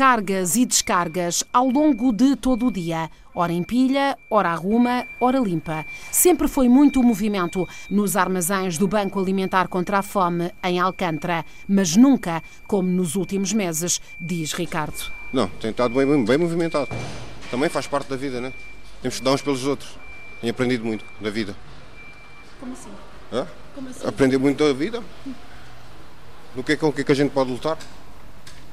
cargas e descargas ao longo de todo o dia. Ora empilha, ora arruma, ora limpa. Sempre foi muito o movimento nos armazéns do Banco Alimentar contra a Fome em Alcântara, mas nunca como nos últimos meses, diz Ricardo. Não, tem estado bem, bem movimentado. Também faz parte da vida, né? Temos que dar uns pelos outros. Tenho aprendido muito da vida. Como assim? Hã? Como assim? Aprender muito da vida. No que é que, o que é que a gente pode lutar?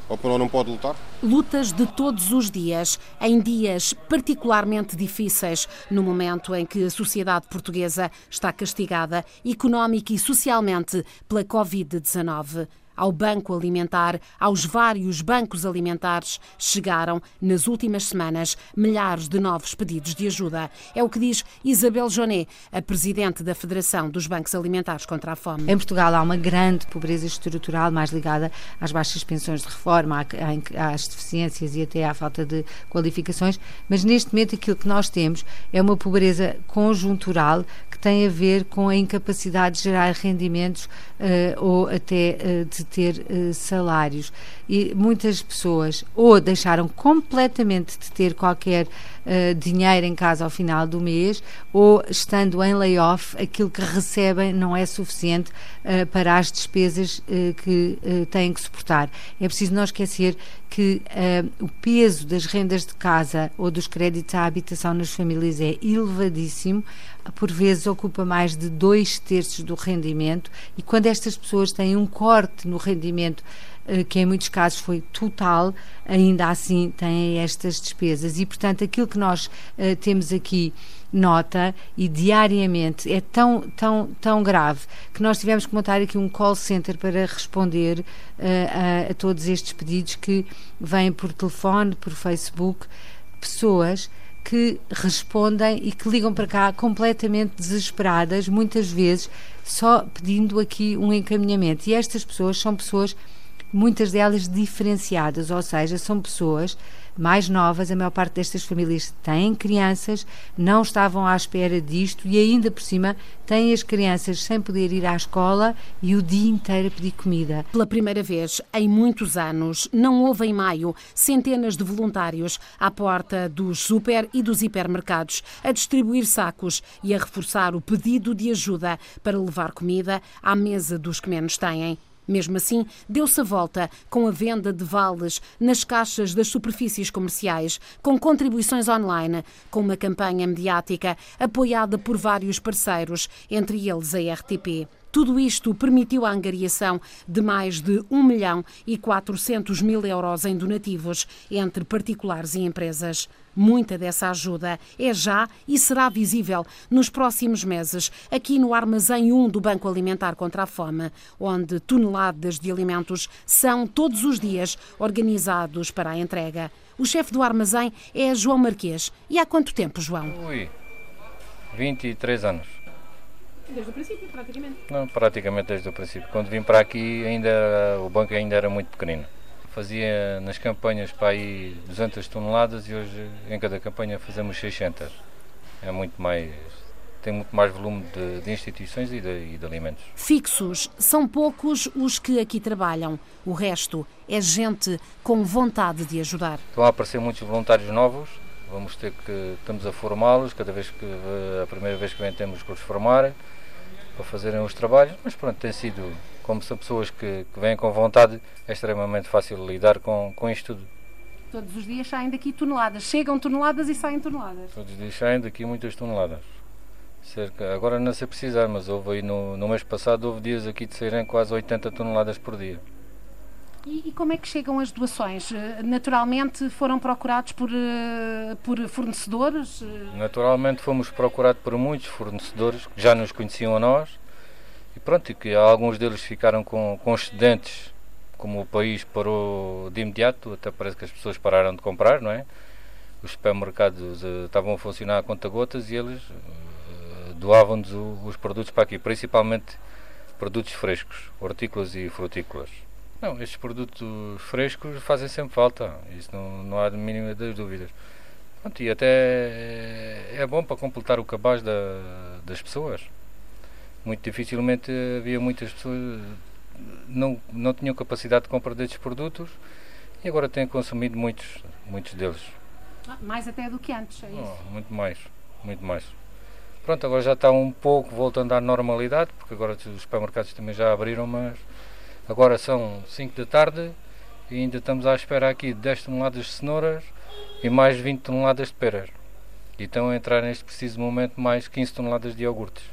Ou onde não pode lutar? Lutas de todos os dias, em dias particularmente difíceis, no momento em que a sociedade portuguesa está castigada económica e socialmente pela Covid-19 ao Banco Alimentar, aos vários bancos alimentares, chegaram, nas últimas semanas, milhares de novos pedidos de ajuda. É o que diz Isabel Jonet, a presidente da Federação dos Bancos Alimentares contra a Fome. Em Portugal há uma grande pobreza estrutural, mais ligada às baixas pensões de reforma, às deficiências e até à falta de qualificações, mas neste momento aquilo que nós temos é uma pobreza conjuntural que tem a ver com a incapacidade de gerar rendimentos uh, ou até uh, de ter uh, salários. E muitas pessoas ou deixaram completamente de ter qualquer uh, dinheiro em casa ao final do mês, ou estando em layoff, aquilo que recebem não é suficiente uh, para as despesas que têm que suportar. É preciso não esquecer que o peso das rendas de casa ou dos créditos à habitação nas famílias é elevadíssimo por vezes ocupa mais de dois terços do rendimento, e quando estas pessoas têm um corte no rendimento, eh, que em muitos casos foi total, ainda assim têm estas despesas. E, portanto, aquilo que nós uh, temos aqui nota e diariamente é tão, tão, tão grave que nós tivemos que montar aqui um call center para responder uh, a, a todos estes pedidos que vêm por telefone, por Facebook, pessoas que respondem e que ligam para cá completamente desesperadas, muitas vezes só pedindo aqui um encaminhamento. E estas pessoas são pessoas, muitas delas diferenciadas, ou seja, são pessoas mais novas, a maior parte destas famílias têm crianças, não estavam à espera disto e ainda por cima têm as crianças sem poder ir à escola e o dia inteiro a pedir comida. Pela primeira vez em muitos anos, não houve em maio centenas de voluntários à porta dos super e dos hipermercados a distribuir sacos e a reforçar o pedido de ajuda para levar comida à mesa dos que menos têm. Mesmo assim, deu-se a volta com a venda de vales nas caixas das superfícies comerciais, com contribuições online, com uma campanha mediática apoiada por vários parceiros, entre eles a RTP. Tudo isto permitiu a angariação de mais de 1 milhão e 400 mil euros em donativos entre particulares e empresas. Muita dessa ajuda é já e será visível nos próximos meses aqui no Armazém 1 do Banco Alimentar contra a Fome, onde toneladas de alimentos são todos os dias organizados para a entrega. O chefe do armazém é João Marquês. E há quanto tempo, João? Ui, 23 anos. Desde o princípio, praticamente? Não, praticamente desde o princípio. Quando vim para aqui, ainda o banco ainda era muito pequenino. Fazia nas campanhas para aí 200 toneladas e hoje em cada campanha fazemos 600. É muito mais tem muito mais volume de, de instituições e de, e de, alimentos. Fixos, são poucos os que aqui trabalham. O resto é gente com vontade de ajudar. Estão a aparecer muitos voluntários novos. Vamos ter que estamos a formá-los cada vez que a primeira vez que vem temos que os formar para fazerem os trabalhos, mas pronto, tem sido, como são pessoas que, que vêm com vontade, é extremamente fácil lidar com, com isto tudo. Todos os dias saem daqui toneladas, chegam toneladas e saem toneladas. Todos os dias saem daqui muitas toneladas. Cerca, agora não sei precisar, mas houve aí no, no mês passado houve dias aqui de saírem quase 80 toneladas por dia. E, e, como é que chegam as doações? Eh, naturalmente foram procurados por, eh, por fornecedores? Naturalmente fomos procurados por muitos fornecedores que já nos conheciam a nós e pronto, que alguns deles ficaram com, com excedentes, como o país parou de imediato, até parece que as pessoas pararam de comprar, não é? Os supermercados estavam a funcionar a conta gotas e eles doavam-nos os produtos para aqui, principalmente produtos frescos, hortícolas e frutícolas. Não, estes produtos frescos fazem sempre falta, isso não, não há mínima das dúvidas. Pronto, e até é bom para completar o cabaz da, das pessoas. Muito dificilmente havia muitas pessoas não não tinham capacidade de compra destes produtos E agora têm consumido muitos, muitos deles. Ah, mais até do que antes, é isso? Oh, muito mais, muito mais. Pronto, agora já está um pouco voltando à normalidade, porque agora os supermercados também já abriram, mas agora são 5 da tarde e ainda estamos à espera aqui de 10 toneladas de cenouras e mais 20 toneladas de peras. E estão a entrar neste preciso momento mais 15 toneladas de iogurtes.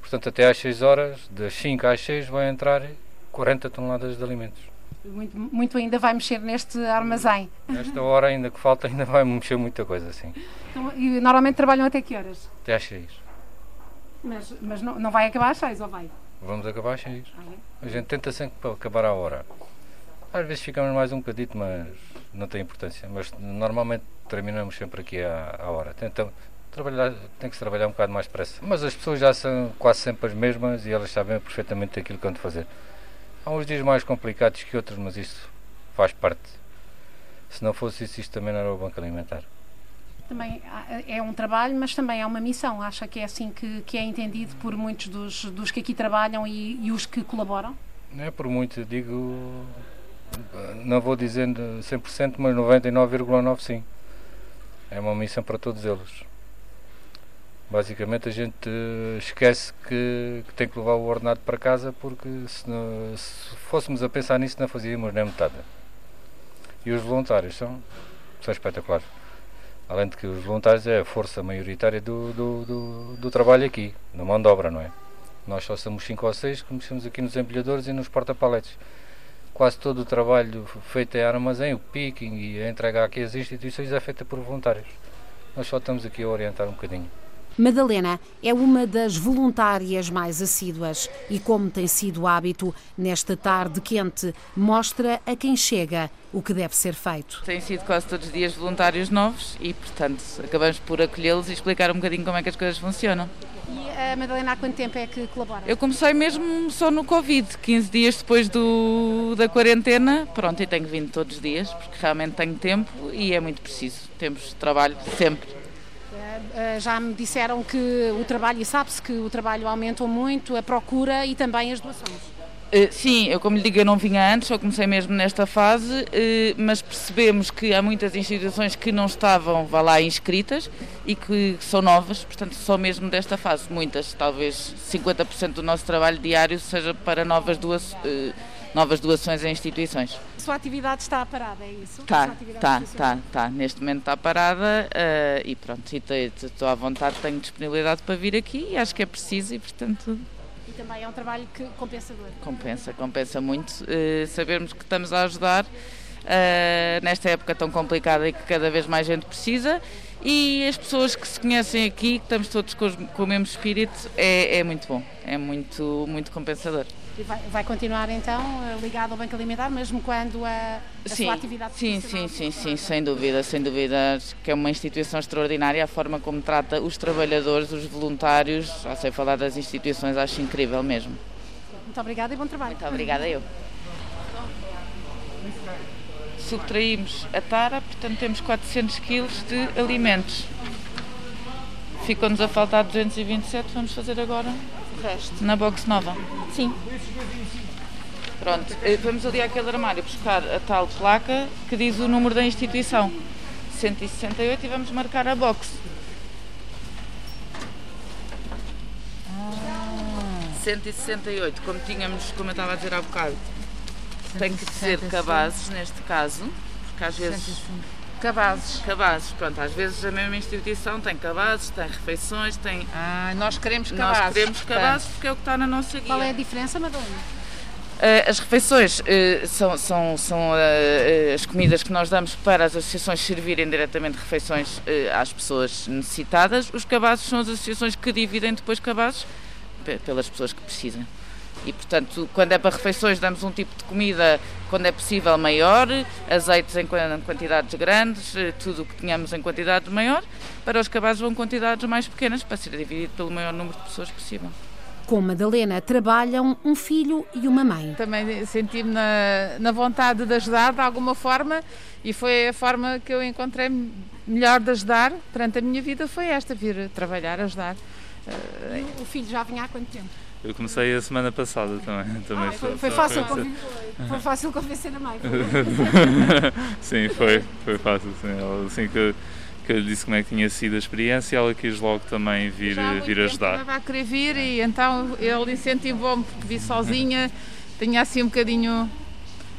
Portanto, até às 6 horas, das 5 às 6, vai entrar 40 toneladas de alimentos. Muito, muito ainda vai mexer neste armazém. Nesta hora ainda que falta, ainda vai mexer muita coisa, sim. Então, e normalmente trabalham até que horas? Até às 6. Mas, mas não, não vai acabar às 6, ou vai? Vamos acabar às 6. Ah, é? A gente tenta sempre acabar à hora. Às vezes ficamos mais um bocadito, mas não tem importância. Mas normalmente terminamos sempre aqui à, à hora. Tenta, trabalhar, tem que se trabalhar um bocado mais depressa. Mas as pessoas já são quase sempre as mesmas e elas sabem perfeitamente aquilo que vão fazer. Há uns dias mais complicados que outros, mas isso faz parte. Se não fosse isso, isto também não era o Banco Alimentar. Também é um trabalho, mas também é uma missão. Acha que é assim que, que é entendido por muitos dos, dos que aqui trabalham e, e os que colaboram? Não é por muito, digo, não vou dizendo 100%, mas 99,9% sim. É uma missão para todos eles. Basicamente a gente esquece que, que tem que levar o ordenado para casa porque se, não, se, fôssemos a pensar nisso não fazíamos nem metade. E os voluntários são, são espetaculares. Além de que os voluntários é a força maioritária do, do, do, do trabalho aqui, na mão de obra, não é? Nós só somos 5 ou 6 que mexemos aqui nos empilhadores e nos porta-paletes. Quase todo o trabalho feito em armazém, o picking e a entrega aqui às instituições é feita por voluntários. Nós só estamos aqui a orientar um bocadinho. Madalena é uma das voluntárias mais assíduas e, como tem sido hábito, nesta tarde quente, mostra a quem chega o que deve ser feito. Têm sido quase todos os dias voluntários novos e, portanto, acabamos por acolhê-los e explicar um bocadinho como é que as coisas funcionam. E a Madalena há quanto tempo é que colabora? Eu comecei mesmo só no Covid, 15 dias depois do, da quarentena. Pronto, e tenho vindo todos os dias, porque realmente tenho tempo e é muito preciso. Temos trabalho sempre. Eh, já me disseram que o trabalho, e sabe-se que o trabalho aumentou muito, a procura e também as doações. Uh, sim, eu como lhe digo, eu não vinha antes, eu comecei mesmo nesta fase, uh, mas percebemos que há muitas instituições que não estavam, vá lá, inscritas e que são novas, portanto, só mesmo desta fase. Muitas, talvez 50% do nosso trabalho diário seja para novas. Uh, novas doações a instituições. A sua atividade está parada, é isso? Está, está, está, está. Neste momento está parada uh, e pronto, estou à vontade, tenho disponibilidade para vir aqui e acho que é preciso e portanto... E também é um trabalho que compensador. Compensa, compensa muito. Uh, sabermos que estamos a ajudar uh, nesta época tão complicada e que cada vez mais gente precisa e as pessoas que se conhecem aqui, que estamos todos com, os, com o mesmo espírito, é, é muito bom, é muito, muito compensador. E vai, vai, continuar então ligado ao Banco Alimentar, mesmo quando a, a sim, sua atividade Sim, sim, sim, sim, sem dúvida, sem dúvida. Acho que é uma instituição extraordinária a forma como trata os trabalhadores, os voluntários. Já sei falar das instituições, acho incrível mesmo. Muito obrigada e bom trabalho. Muito obrigada eu. Subtraímos a tara, portanto temos 400 quilos de alimentos. Ficou-nos a faltar 227, vamos fazer agora resto. Na box nova? Sim. Pronto, eh, vamos ali àquele armário buscar a tal placa que diz o número da instituição. 168 e vamos marcar a box. Ah. 168, como tínhamos, como eu estava a dizer há bocado, tem que ser cabazes neste caso, porque às vezes Cabazes. Cabazes, pronto, às vezes a mesma instituição tem cabazes, tem refeições, tem. Ah, nós queremos cabazes. Nós queremos cabazes porque é o que está na nossa guia. Qual é a diferença, Madalena? Uh, as refeições uh, são, são, são uh, as comidas que nós damos para as associações servirem diretamente refeições às pessoas necessitadas. Os cabazes são as associações que dividem depois cabazes pelas pessoas que precisam. E, portanto, quando é para refeições, damos um tipo de comida, quando é possível, maior, azeites em quantidades grandes, eh, tudo o que tenhamos em quantidade maior. Para os cabazes, vão quantidades mais pequenas, para ser dividido pelo maior número de pessoas possível. Com Madalena trabalham um filho e uma mãe. Também senti-me na, na vontade de ajudar de alguma forma e foi a forma que eu encontrei melhor de ajudar perante a minha vida foi esta, vir trabalhar, ajudar. O filho já vinha há quanto tempo? Eu comecei a semana passada também. também ah, foi, foi fácil? Foi fácil convencer a mãe. sim, foi, foi fácil. Sim. Ela, assim que, que eu lhe disse como é que tinha sido a experiência, ela quis logo também vir, vir ajudar. Estava a querer vir e então ele incentivou-me porque vi sozinha, tinha assim um bocadinho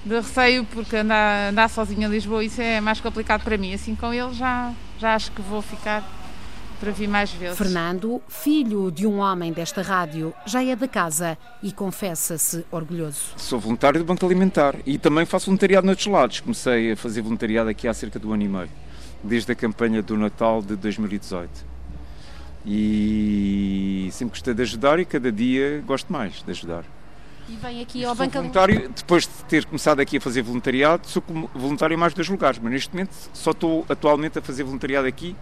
de receio porque andar, andar sozinha em Lisboa isso é mais complicado para mim. Assim com ele já, já acho que vou ficar para vir mais vezes. Fernando, filho de um homem desta rádio, já é da casa e confessa-se orgulhoso. Sou voluntário do Banco Alimentar e também faço voluntariado noutros lados. Comecei a fazer voluntariado aqui há cerca de um ano e meio, desde a campanha do Natal de 2018. E sempre gostei de ajudar e cada dia gosto mais de ajudar. E vem aqui ao Banco voluntário, depois de ter começado aqui a fazer voluntariado, sou voluntário em mais dois lugares, mas neste momento só estou atualmente a fazer voluntariado aqui.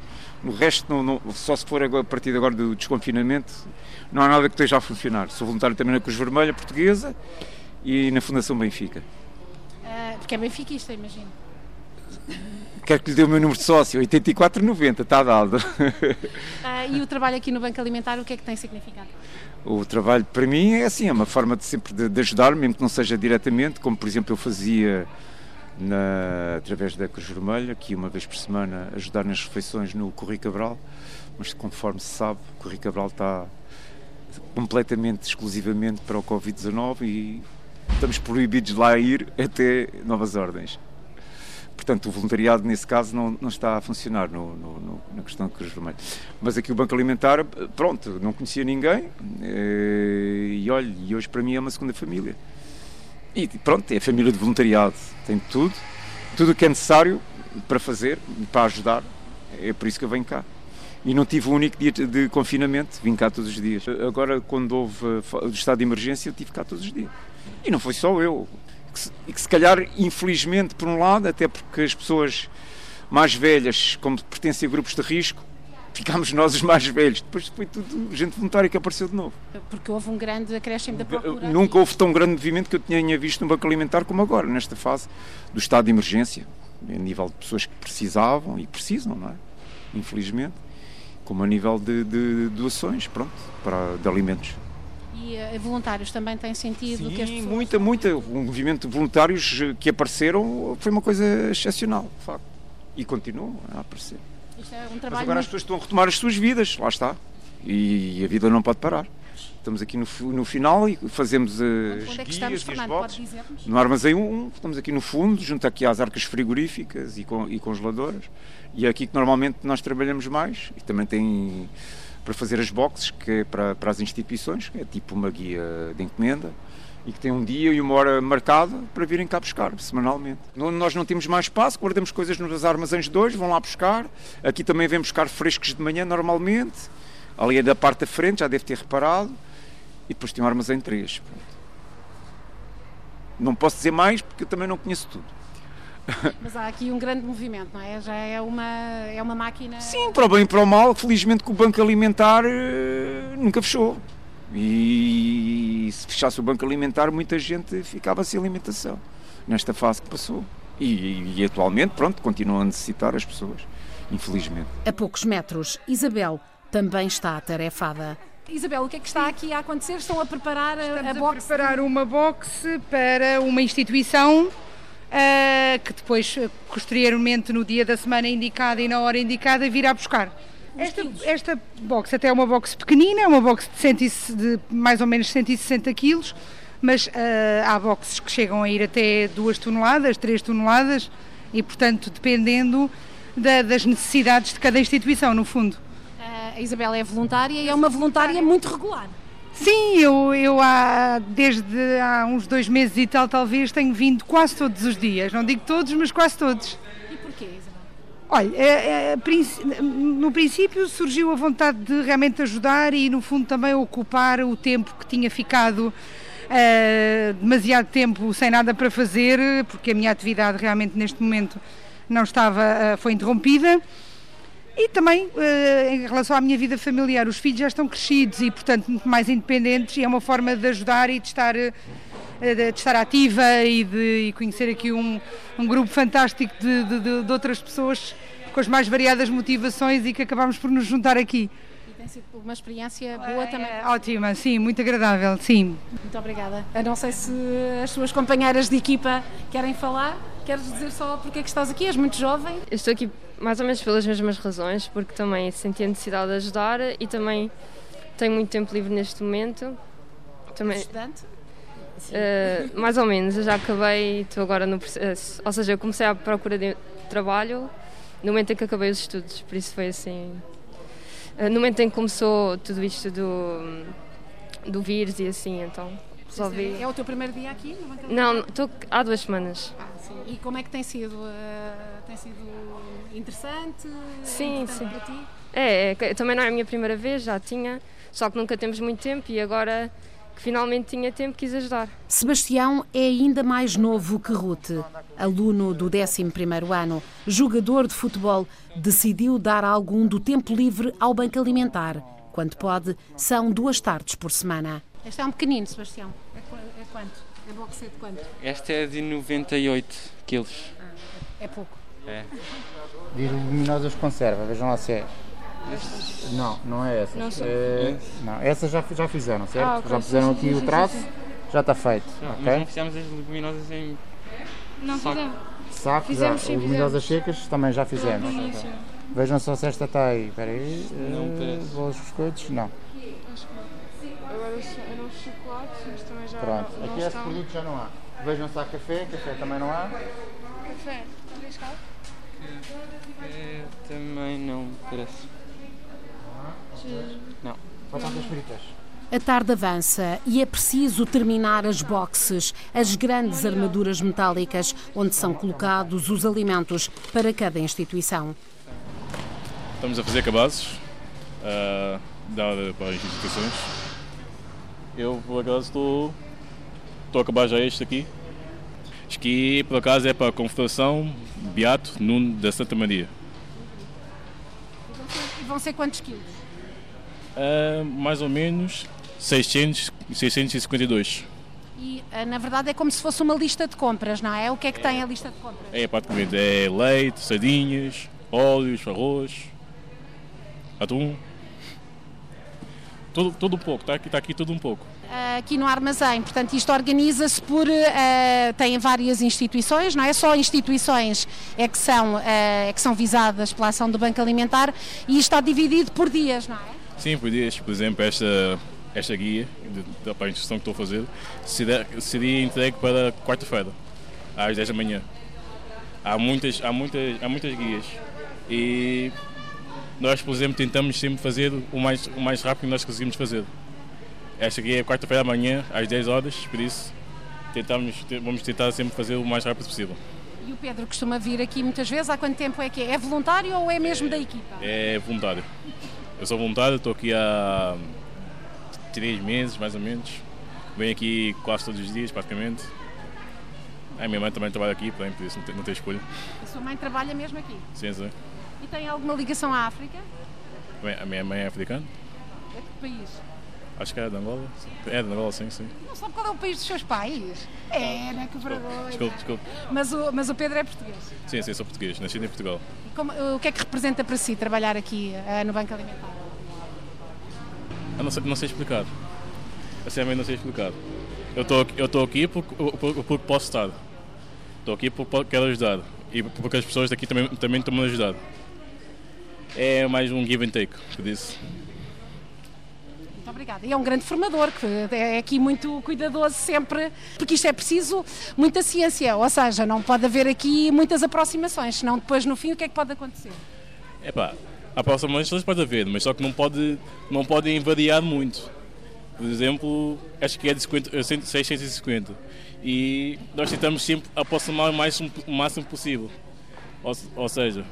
No resto, não, não, só se for a partir de agora do desconfinamento, não há nada que esteja a funcionar. Sou voluntário também na Cruz Vermelha Portuguesa e na Fundação Benfica. Uh, porque é benfiquista, imagino. Quero que lhe dê o meu número de sócio, 8490, está dado. Uh, e o trabalho aqui no Banco Alimentar, o que é que tem significado? O trabalho para mim é assim, é uma forma de sempre de, de ajudar, mesmo que não seja diretamente, como por exemplo eu fazia na, através da Cruz Vermelha, aqui uma vez por semana, ajudar nas refeições no Corri Cabral, mas conforme se sabe, o Corri Cabral está completamente, exclusivamente para o Covid-19 e estamos proibidos de lá ir até novas ordens. Portanto, o voluntariado, nesse caso, não, não está a funcionar no, no, no, na questão da Cruz Vermelha. Mas aqui o Banco Alimentar, pronto, não conhecia ninguém eh, e olha, e hoje para mim é uma segunda família. E pronto, é a família de voluntariado, tem tudo, tudo o que é necessário para fazer, para ajudar, é por isso que eu venho cá. E não tive um único dia de confinamento, vim cá todos os dias. Agora, quando houve o estado de emergência, eu tive cá todos os dias. E não foi só eu, e que se calhar, infelizmente, por um lado, até porque as pessoas mais velhas, como pertencem a grupos de risco, ficámos nós os mais velhos. Depois foi tudo gente voluntária que apareceu de novo. Porque houve um grande acréscimo da procura. Nunca houve tão grande movimento que eu tinha visto no Banco Alimentar como agora, nesta fase do estado de emergência, a nível de pessoas que precisavam e precisam, não é? Infelizmente, como a nível de, de doações, pronto, para, de alimentos. E uh, voluntários também têm sentido Sim, pessoas... muita, muita. O movimento de voluntários que apareceram foi uma coisa excepcional, de facto. E continuam a aparecer. Isto é um Mas trabalho agora muito... as pessoas estão a retomar as suas vidas, lá está. E a vida não pode parar. Estamos aqui no, no final e fazemos as Onde é que guias estamos, Fernando? botes. No armazém 1, estamos aqui no fundo, junto aqui às arcas frigoríficas e, con- e congeladoras. E é aqui que normalmente nós trabalhamos mais. E também tem para fazer as boxes, que é para, para as instituições, que é tipo uma guia de encomenda. E que tem um dia e uma hora marcada para virem cá buscar, semanalmente. Nós não temos mais espaço, guardamos coisas nos armazéns hoje, vão lá buscar. Aqui também vêm buscar frescos de manhã, normalmente. Ali é da parte da frente, já deve ter reparado. E depois tem um armazém de três. Pronto. Não posso dizer mais porque eu também não conheço tudo. Mas há aqui um grande movimento, não é? Já é uma, é uma máquina... Sim, para o bem e para o mal, felizmente que o Banco Alimentar eh, nunca fechou. E se fechasse o Banco Alimentar, muita gente ficava sem alimentação nesta fase que passou. E, e atualmente, pronto, continuam a necessitar as pessoas, infelizmente. A poucos metros, Isabel também está atarefada. Isabel, o que é que está aqui a acontecer? Estão a preparar a, a Estamos a, box? preparar uma box para uma instituição ah, que depois, eh, posteriormente, no dia da semana indicada e na hora indicada, virá buscar. Esta, esta box até é uma box pequenina, é uma box de, 100 se- de mais ou menos 160 quilos, mas ah, há boxes que chegam a ir até 2 toneladas, 3 toneladas e, portanto, dependendo da- das necessidades de cada instituição, no fundo. A Isabel é voluntária e é uma voluntária muito regular. Sim, eu, eu há, desde há uns dois meses e tal, talvez, tenho vindo quase todos os dias. Não digo todos, mas quase todos. E porquê, Isabel? Olha, é- é, no princípio surgiu a vontade de realmente ajudar e, no fundo, também ocupar o tempo que tinha ficado eh, demasiado tempo sem nada para fazer, porque a minha atividade realmente neste momento não estava, eh, foi interrompida. E também eh, em relação à minha vida familiar, os filhos já estão crescidos e, portanto, muito mais independentes e é uma forma de ajudar e de estar, eh, de, estar ativa e de e conhecer aqui um, um grupo fantástico de, de- de- de outras pessoas com as mais variadas motivações e que acabamos por nos juntar aqui. E tem sido uma experiência boa também. É, ótima, sim, muito agradável, sim. Muito obrigada. Eu não sei se as suas companheiras de equipa querem falar. Queres dizer só porque é que estás aqui? És muito jovem. Eu estou aqui mais ou menos pelas mesmas razões, porque também senti a necessidade de ajudar e também tenho muito tempo livre neste momento. Também, estudante? Uh, mais ou menos, eu já acabei, estou agora no processo, ou seja, eu comecei à procura de trabalho no momento em que acabei os estudos, por isso foi assim. Uh, no momento em que começou tudo isto do, do vírus e assim, então resolvi. É o teu primeiro dia aqui? Não, estou há duas semanas. Ah, sim. E como é que tem sido? Uh, tem sido interessante? Sim, interessante sim. Para ti? É, é, também não é a minha primeira vez, já tinha, só que nunca temos muito tempo e agora que finalmente tinha tempo quis ajudar. Sebastião é ainda mais novo que Ruth. Aluno do 11º ano, jogador de futebol, decidiu dar algum do tempo livre ao banco alimentar. Quando pode, são duas tardes por semana. Este é um pequenino, Sebastião. É, é quanto? É boxe de quanto? Esta é de 98 quilos. Ah, é pouco. É. De luminosas conserva, vejam lá se é. Não, não é essa. Não é, não, essa já, já fizeram, certo? Ah, okay. Já fizeram aqui o traço, já está feito. Não, ok? Mas não fizemos as luminosas em. Não saco. fizemos. Saco, Fizemos, já. sim, luminosas secas também já fizemos. Início. Vejam só se esta está aí. Espera aí. Não eh, parece. bolos biscoitos? Não. Agora eram os chocolates, mas também já Pronto. não Aqui esse produto já não há. Vejam se há café, café também não há. Café, está arriscado? É, também não parece. Não. Batatas fritas. A tarde avança e é preciso terminar as boxes, as grandes armaduras metálicas onde são colocados os alimentos para cada instituição. Estamos a fazer cabazes, uh, dada para as instituições. Eu, por acaso, estou, estou a acabar já este aqui. Este aqui, por acaso, é para a Confederação Beato Nuno da Santa Maria. E vão ser quantos quilos? Uh, mais ou menos 600, 652. E, ah, na verdade, é como se fosse uma lista de compras, não é? O que é que tem a lista de compras? É praticamente é leite, sardinhas, óleos, arroz, atum. Tudo, tudo um pouco, está aqui, está aqui tudo um pouco. Ah, Aqui no armazém, portanto, isto organiza-se por. ah, tem várias instituições, não é? Só instituições é que, são, ah, é que são visadas pela ação do Banco Alimentar e isto está dividido por dias, não é? Sim, por dias, por exemplo, esta, esta guia de, de, para a instrução que estou a fazer seria, seria entregue para quarta-feira, às 10 da manhã. Há muitas, há, muitas, há muitas guias e nós, por exemplo, tentamos sempre fazer o mais, o mais rápido que nós conseguimos fazer. Esta guia é quarta-feira amanhã, às 10 horas, por isso tentamos, vamos tentar sempre fazer o mais rápido possível. E o Pedro costuma vir aqui muitas vezes. Há quanto tempo é que é? É voluntário ou é mesmo da equipa? É voluntário. Eu sou voluntário, estou aqui há três meses, mais ou menos. Venho aqui quase todos os dias, praticamente. A minha mãe também trabalha aqui, porém, por isso não tem, não tem escolha. A sua mãe trabalha mesmo aqui? Sim, sim. E tem alguma ligação à África? Bem, A minha mãe é africana, É que país? acho que é de Angola. É de Angola, sim, sim. Não sabe qual é o país dos seus pais? É, não é que vergonha. Desculpe, desculpe. Mas o, mas o Pedro é português. Sim, sim, sou português, nascido em Portugal. E como- o que é que representa para si trabalhar aqui ah, no Banco Alimentar? Eu não sei, não sei explicar. Eu não sei explicar. Eu estou eu aqui porque, porque, porque posso estar. Estou aqui porque quero ajudar. E porque as pessoas daqui também, também estão-me a ajudar. É mais um give and take, por isso. Muito obrigada. E é um grande formador, que é aqui muito cuidadoso sempre, porque isto é preciso muita ciência, ou seja, não pode haver aqui muitas aproximações, senão depois no fim o que é que pode acontecer? Epá, aproximadamente pode haver, mas só que não pode, não podem variar muito. Por exemplo, acho que é de 50, eh, 100, 650. E nós tentamos sempre aproximar o, mais, o máximo possível. Ou, ou seja,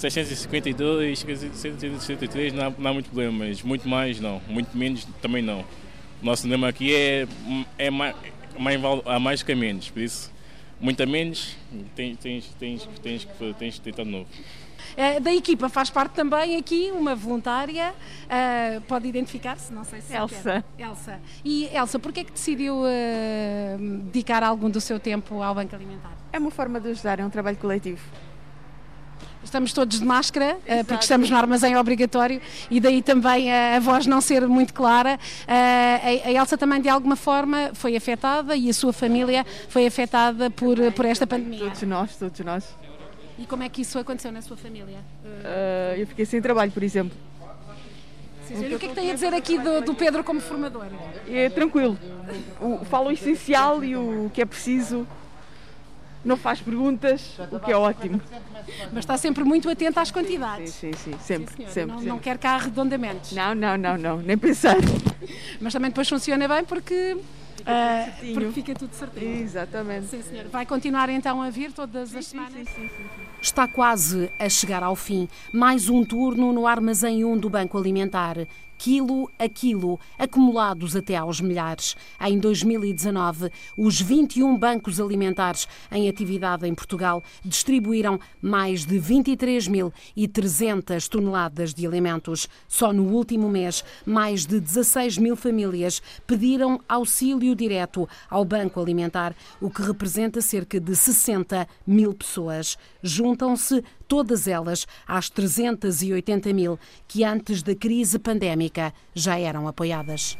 652, 663 não há, não há muito problema, mas muito mais não, muito menos também não. O nosso lema aqui é, é mais, mais, há mais que a menos, por isso, muito a menos, tens, tens, tens, tens, que- tens que tentar de novo. Eh, Da equipa faz parte também aqui uma voluntária, eh, pode identificar-se, não sei se Elsa. quer. Elsa. E Elsa, porquê é que decidiu eh, dedicar algum do seu tempo ao Banco Alimentar? É uma forma de ajudar, é um trabalho coletivo. Estamos todos de máscara, uh, porque estamos no armazém obrigatório e daí também a, a voz não ser muito clara. Uh, a, a Elsa também, de alguma forma, foi afetada e a sua família foi afetada por, por esta pandemia. Todos nós, todos nós. E como é que isso aconteceu na sua família? Uh, eu fiquei sem trabalho, por exemplo. Sim, e o que é que tem a dizer aqui do, do Pedro como formador? É tranquilo. O, fala o essencial e o que é preciso. Não faz perguntas, o que é ótimo. Mas está sempre muito atento às quantidades. Sim, sim, sim, sempre. Sim, sempre, não, sempre. não quer cá arredondamentos. Não, não, não, não, nem pensar. Mas também depois funciona bem porque Uh, porque fica tudo certinho. Exatamente. Sim, senhor. Vai continuar então a vir todas as sim, semanas? Sim, sim, sim, Está quase a chegar ao fim. Mais um turno no armazém 1 do Banco Alimentar quilo a quilo, acumulados até aos milhares. Em 2019, os 21 bancos alimentares em atividade em Portugal distribuíram mais de 23.300 toneladas de alimentos. Só no último mês, mais de 16 mil famílias pediram auxílio direto ao Banco Alimentar, o que representa cerca de 60 mil pessoas. Juntam-se todas elas às 380 mil que antes da crise pandémica já eram apoiadas.